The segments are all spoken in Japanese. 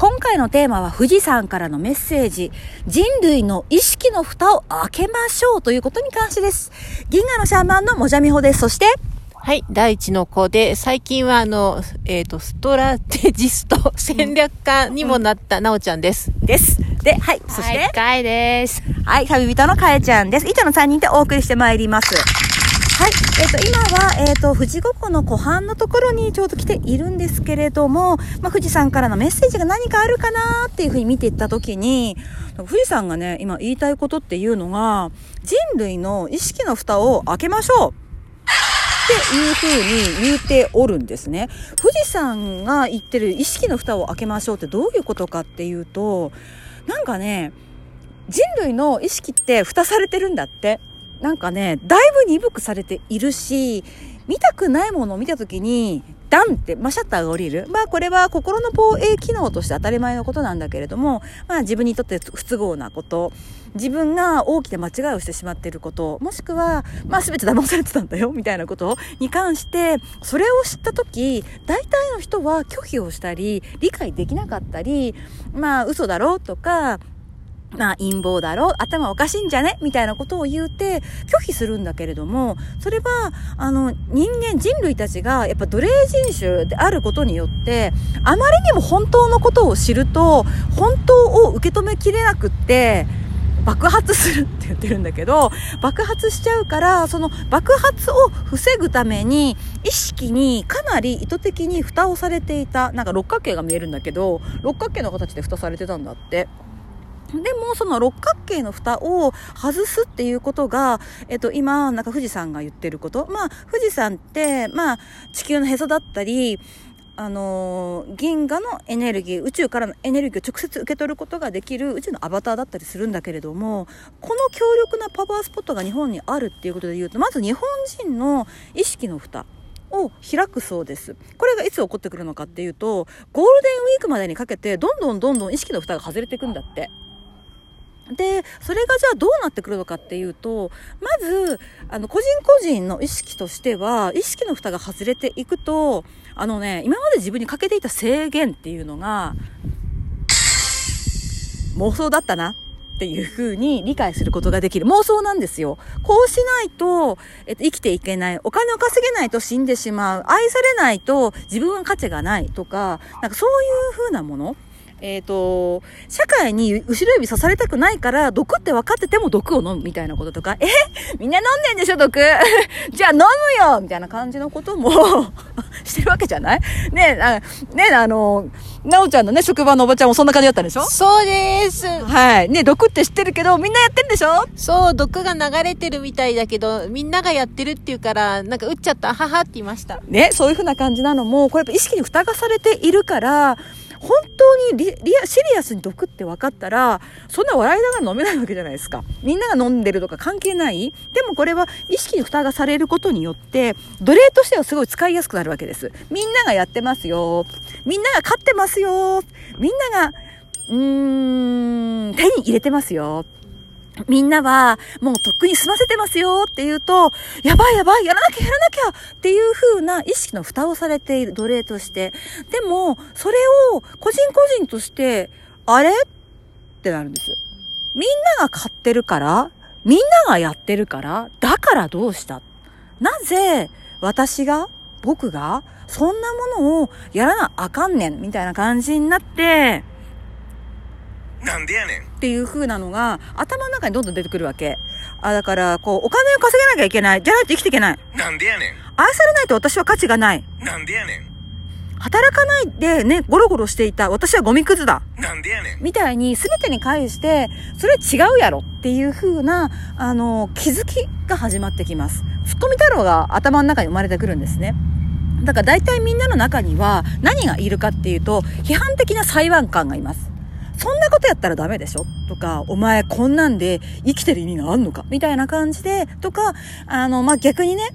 今回のテーマは富士山からのメッセージ。人類の意識の蓋を開けましょうということに関してです。銀河のシャーマンのもじゃみほです。そして、はい、第一の子で、最近はあの、えっ、ー、と、ストラテジスト戦略家にもなったなおちゃんです。です。で、はい、そして、はい、かえです。はい、旅人のかえちゃんです。以上の3人でお送りしてまいります。はい。えっ、ー、と、今は、えっ、ー、と、富士五湖の湖畔のところにちょうど来ているんですけれども、まあ、富士山からのメッセージが何かあるかなっていうふうに見ていったときに、富士山がね、今言いたいことっていうのが、人類の意識の蓋を開けましょうっていうふうに言うておるんですね。富士山が言ってる意識の蓋を開けましょうってどういうことかっていうと、なんかね、人類の意識って蓋されてるんだって。なんかね、だいぶ鈍くされているし、見たくないものを見た時に、ダンって、まあ、シャッターが降りる。まあ、これは心の防衛機能として当たり前のことなんだけれども、まあ、自分にとって不都合なこと、自分が大きな間違いをしてしまっていること、もしくは、まあ、全て騙されてたんだよ、みたいなことに関して、それを知った時、大体の人は拒否をしたり、理解できなかったり、まあ、嘘だろうとか、まあ陰謀だろ頭おかしいんじゃね？みたいなことを言うて拒否するんだけれども、それは、あの、人間、人類たちがやっぱ奴隷人種であることによって、あまりにも本当のことを知ると、本当を受け止めきれなくって、爆発するって言ってるんだけど、爆発しちゃうから、その爆発を防ぐために、意識にかなり意図的に蓋をされていた、なんか六角形が見えるんだけど、六角形の形で蓋されてたんだって。でも、その六角形の蓋を外すっていうことが、えっと、今、なんか富士山が言ってること。まあ、富士山って、まあ、地球のへそだったり、あの、銀河のエネルギー、宇宙からのエネルギーを直接受け取ることができる宇宙のアバターだったりするんだけれども、この強力なパワースポットが日本にあるっていうことで言うと、まず日本人の意識の蓋。を開くそうです。これがいつ起こってくるのかっていうと、ゴールデンウィークまでにかけて、どんどんどんどん意識の蓋が外れていくんだって。で、それがじゃあどうなってくるのかっていうと、まず、あの、個人個人の意識としては、意識の蓋が外れていくと、あのね、今まで自分にかけていた制限っていうのが、妄想だったなっていう風に理解することができる。妄想なんですよ。こうしないと、えっと、生きていけない。お金を稼げないと死んでしまう。愛されないと自分は価値がないとか、なんかそういう風なもの。えっ、ー、と、社会に後ろ指刺されたくないから、毒って分かってても毒を飲むみたいなこととか、え？みんな飲んでんでしょ、毒？じゃあ飲むよ！みたいな感じのことも してるわけじゃない？ねあ、ねあの、なおちゃんのね、職場のおばちゃんもそんな感じだったんでしょ？そうです。はい。ね、毒って知ってるけど、みんなやってんでしょ？そう、毒が流れてるみたいだけど、みんながやってるっていうから、なんか打っちゃった、ははって言いました。ね、そういう風な感じなのも、これやっぱ意識に蓋がされているから、本当にリアシリアスに毒って分かったら、そんな笑いながら飲めないわけじゃないですか。みんなが飲んでるとか関係ないでもこれは意識に蓋がされることによって、奴隷としてはすごい使いやすくなるわけです。みんながやってますよ。みんなが勝ってますよ。みんなが、うーん、手に入れてますよ。みんなは、もうとっくに済ませてますよって言うと、やばいやばい、やらなきゃやらなきゃっていう風な意識の蓋をされている奴隷として。でも、それを個人個人として、あれ？ってなるんです。みんなが買ってるから、みんながやってるから、だからどうした？なぜ、私が、僕が、そんなものをやらなあかんねん、みたいな感じになって、なんでやねん。っていう風なのが頭の中にどんどん出てくるわけ。あ、だから、こう、お金を稼げなきゃいけない。じゃないと生きていけない。なんでやねん。愛されないと私は価値がない。なんでやねん。働かないでね、ゴロゴロしていた私はゴミくずだ。なんでやねん。みたいに全てに返して、それ違うやろっていう風な、あの、気づきが始まってきます。ツッコミ太郎が頭の中に生まれてくるんですね。だから大体みんなの中には何がいるかっていうと、批判的な裁判官がいます。そんなことやったらダメでしょ？とか、お前こんなんで生きてる意味があんのか？みたいな感じで、とか、あの、まあ、逆にね、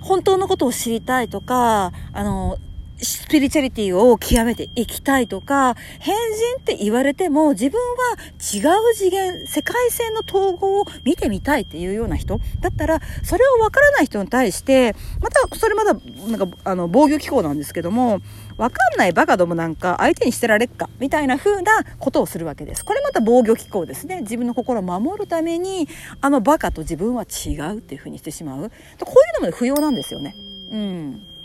本当のことを知りたいとか、あの、スピリチュアリティを極めていきたいとか、変人って言われても自分は違う次元、世界線の統合を見てみたいっていうような人だったら、それをわからない人に対して、また、それまだ、なんか、あの、防御機構なんですけども、わかんないバカどもなんか相手にしてられっか、みたいな風なことをするわけです。これまた防御機構ですね。自分の心を守るために、あのバカと自分は違うっていう風にしてしまう。こういうのも不要なんですよね。うん。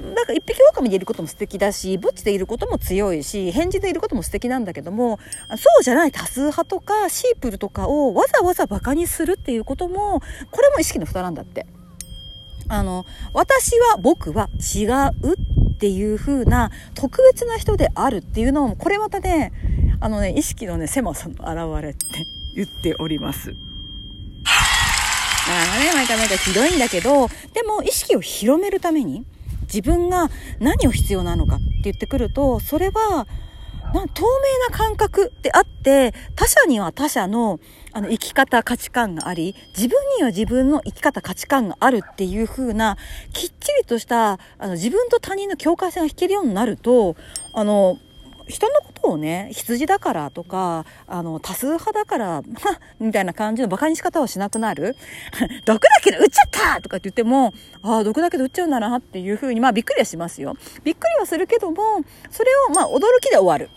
なんか一匹狼でいることも素敵だし、ブッチでいることも強いし、返事でいることも素敵なんだけども、そうじゃない多数派とかシープルとかをわざわざバカにするっていうことも、これも意識の蓋なんだって。あの、私は僕は違うっていう風な特別な人であるっていうのも、これまたね、あのね、意識のね、狭さの表れって言っております。まあのね、毎回毎回ひどいんだけど、でも意識を広めるために、自分が何を必要なのかって言ってくると、それは、な透明な感覚であって、他者には他者のあの生き方、価値観があり、自分には自分の生き方、価値観があるっていう風な、きっちりとした、あの自分と他人の境界線が引けるようになると、あの、人のことをね、羊だからとか、あの、多数派だから、みたいな感じの馬鹿にし方をしなくなる。毒だけど撃っちゃったとかって言っても、ああ、毒だけど撃っちゃうんだなっていうふうに、まあびっくりはしますよ。びっくりはするけども、それをまあ驚きで終わる。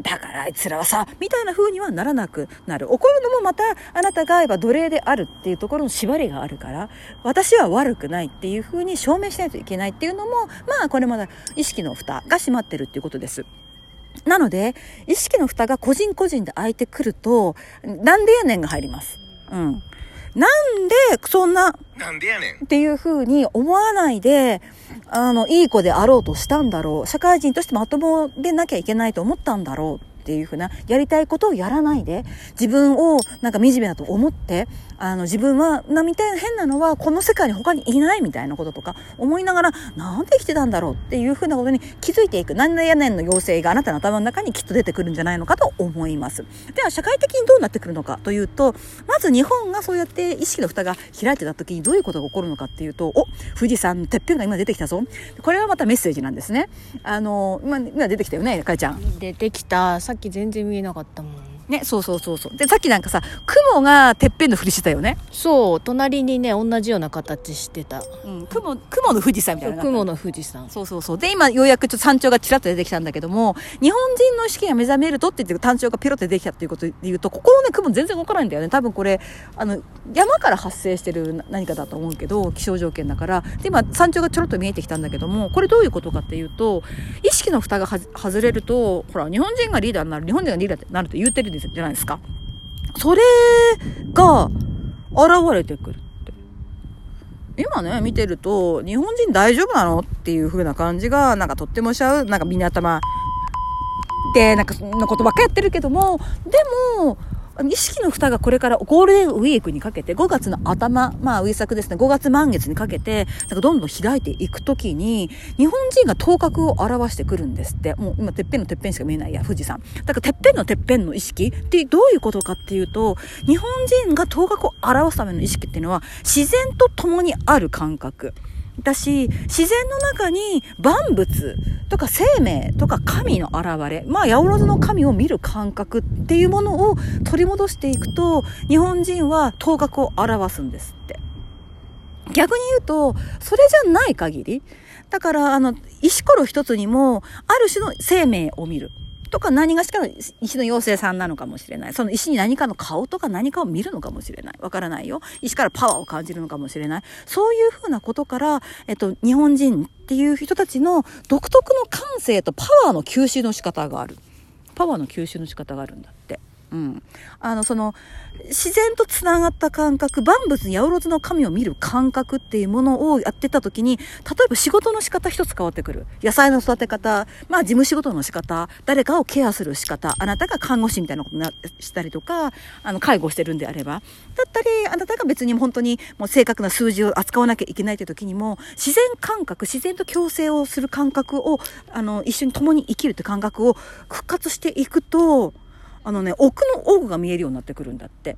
だからあいつらはさ、みたいな風にはならなくなる。怒るのもまたあなたがやっぱ奴隷であるっていうところの縛りがあるから、私は悪くないっていう風に証明しないといけないっていうのも、まあこれまだ意識の蓋が閉まってるっていうことです。なので、意識の蓋が個人個人で開いてくると、なんでやねんが入ります。うん。なんで、そんな、なんでやねん。っていう風に思わないで、あの、いい子であろうとしたんだろう。社会人としてまともでなきゃいけないと思ったんだろう。っていう風な、やりたいことをやらないで、自分をなんか惨めだと思って、あの、自分は、な、みたいな変なのは、この世界に他にいないみたいなこととか、思いながら、なんで生きてたんだろうっていう風なことに気づいていく。なんでやねんの要請があなたの頭の中にきっと出てくるんじゃないのかと思います。では、社会的にどうなってくるのかというと、まず日本がそうやって意識の蓋が開いてた時にどういうことが起こるのかっていうと、お富士山のてっぺんが今出てきたぞ。これはまたメッセージなんですね。あの、今、今出てきたよね、かいちゃん。出てきた。さっき全然見えなかったもん。ね、そうそうそうそう。で、さっきなんかさ、雲がてっぺんのふりしてたよね。そう、隣にね、同じような形してた。うん、雲、雲の富士山みたいな。雲の富士山。そうそうそう。で、今、ようやくちょっと山頂がちらっと出てきたんだけども、日本人の意識が目覚めるとって言って、山頂がピロって出てきたっていうことで言うと、ここのね、雲全然動かないんだよね。多分これ、あの、山から発生してる何かだと思うけど、気象条件だから。で、今、山頂がちょろっと見えてきたんだけども、これどういうことかっていうと、意識の蓋がは外れると、ほら、日本人がリーダーになる、日本人がリーダーになるって言ってるんですじゃないですか。それが、現れてくるって。今ね、見てると、日本人大丈夫なのっていう風な感じが、なんかとってもしちゃう。なんかみんな頭、で、なんかそんなことばっかやってるけども、でも、意識の蓋がこれからゴールデンウィークにかけて、5月の頭、まあ、ウィー作ですね、5月満月にかけて、なんかどんどん開いていくときに、日本人が頭角を表してくるんですって。もう今、てっぺんのてっぺんしか見えないや、富士山。だから、てっぺんのてっぺんの意識ってどういうことかっていうと、日本人が頭角を表すための意識っていうのは、自然と共にある感覚。だし、自然の中に万物とか生命とか神の現れ、まあ、八百万の神を見る感覚っていうものを取り戻していくと、日本人は頭角を表すんですって。逆に言うと、それじゃない限り、だから、あの、石ころ一つにも、ある種の生命を見る。とか何がしかの石の妖精さんなのかもしれない。その石に何かの顔とか何かを見るのかもしれない。わからないよ。石からパワーを感じるのかもしれない。そういうふうなことから、えっと、日本人っていう人たちの独特の感性とパワーの吸収の仕方がある。パワーの吸収の仕方があるんだって。うん。あの、その、自然とつながった感覚、万物に八百万の神を見る感覚っていうものをやってた時に、例えば仕事の仕方一つ変わってくる。野菜の育て方、まあ事務仕事の仕方、誰かをケアする仕方、あなたが看護師みたいなことなしたりとか、あの、介護してるんであれば、だったり、あなたが別に本当にもう正確な数字を扱わなきゃいけないという時にも、自然感覚、自然と共生をする感覚を、あの、一緒に共に生きるって感覚を復活していくと、あのね、奥の奥が見えるようになってくるんだって。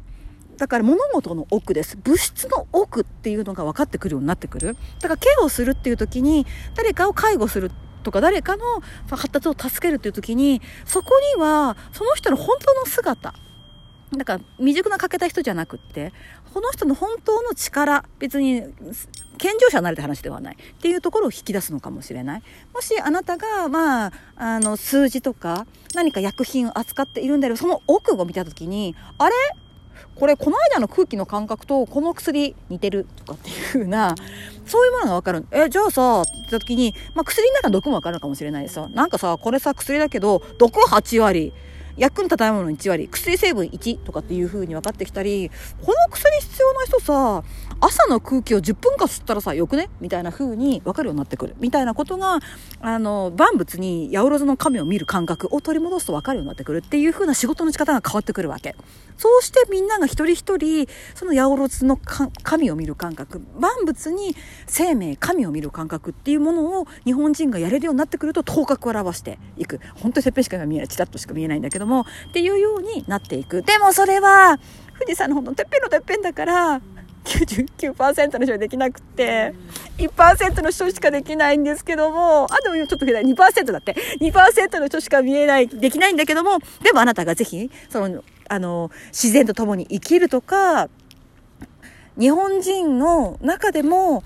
だから物事の奥です。物質の奥っていうのが分かってくるようになってくる。だからケアをするっていう時に、誰かを介護するとか誰かの発達を助けるっていう時に、そこには、その人の本当の姿、だから未熟な欠けた人じゃなくって、この人の本当の力、別に健常者になれた話ではないっていうところを引き出すのかもしれない。もしあなたが、まあ、あの、数字とか何か薬品を扱っているんだけど、その奥を見た時に、あれ？これこの間の空気の感覚とこの薬似てるとかっていう風な、そういうものがわかる。え、じゃあさ、って言った時に、まあ薬の中の毒もわかるかもしれないですよ。なんかさ、これさ、薬だけど、毒8割。役に立たないもの1割、薬成分1とかっていう風に分かってきたり、この薬必要な人さ、朝の空気を10分間吸ったらさ、よくね？みたいな風に分かるようになってくる。みたいなことが、あの、万物に八百万の神を見る感覚を取り戻すと分かるようになってくるっていう風な仕事の仕方が変わってくるわけ。そうしてみんなが一人一人、その八百万の神を見る感覚、万物に生命、神を見る感覚っていうものを日本人がやれるようになってくると頭角を表していく。本当にてっぺんしか見えない、チラッとしか見えないんだけども、っていうようになっていく。でもそれは、富士山のほんのてっぺんのてっぺんだから、99%の人はできなくて、1%の人しかできないんですけども、あ、でもちょっと2%だって。2%の人しか見えない、できないんだけども、でもあなたがぜひ、その、あの、自然と共に生きるとか、日本人の中でも、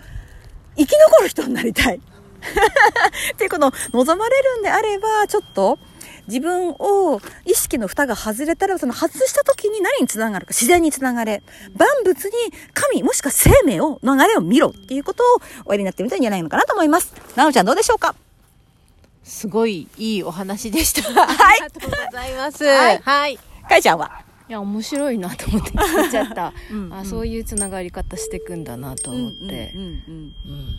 生き残る人になりたい。っていうこの、望まれるんであれば、ちょっと、自分を意識の蓋が外れたら、その外した時に何につながるか、自然につながれ、万物に神もしくは生命を、流れを見ろっていうことをおやりになってみたらいいんじゃないのかなと思います。なおちゃんどうでしょうか？すごいいいお話でした。はいありがとうございます。はいはい。かいちゃんは？いや面白いなと思って聞いちゃったうんあそういうつながり方していくんだなと思って、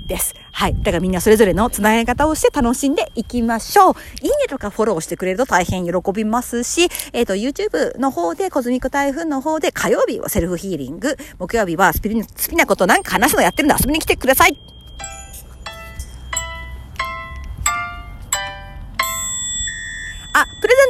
です。はい。だからみんなそれぞれのつながり方をして楽しんでいきましょう。いいねとかフォローしてくれると大変喜びますし、えっ、と、YouTube の方で、コズミック台風の方で火曜日はセルフヒーリング、木曜日はスピリ、スピなことなんか話すのやってるんで遊びに来てください。あ、プレゼント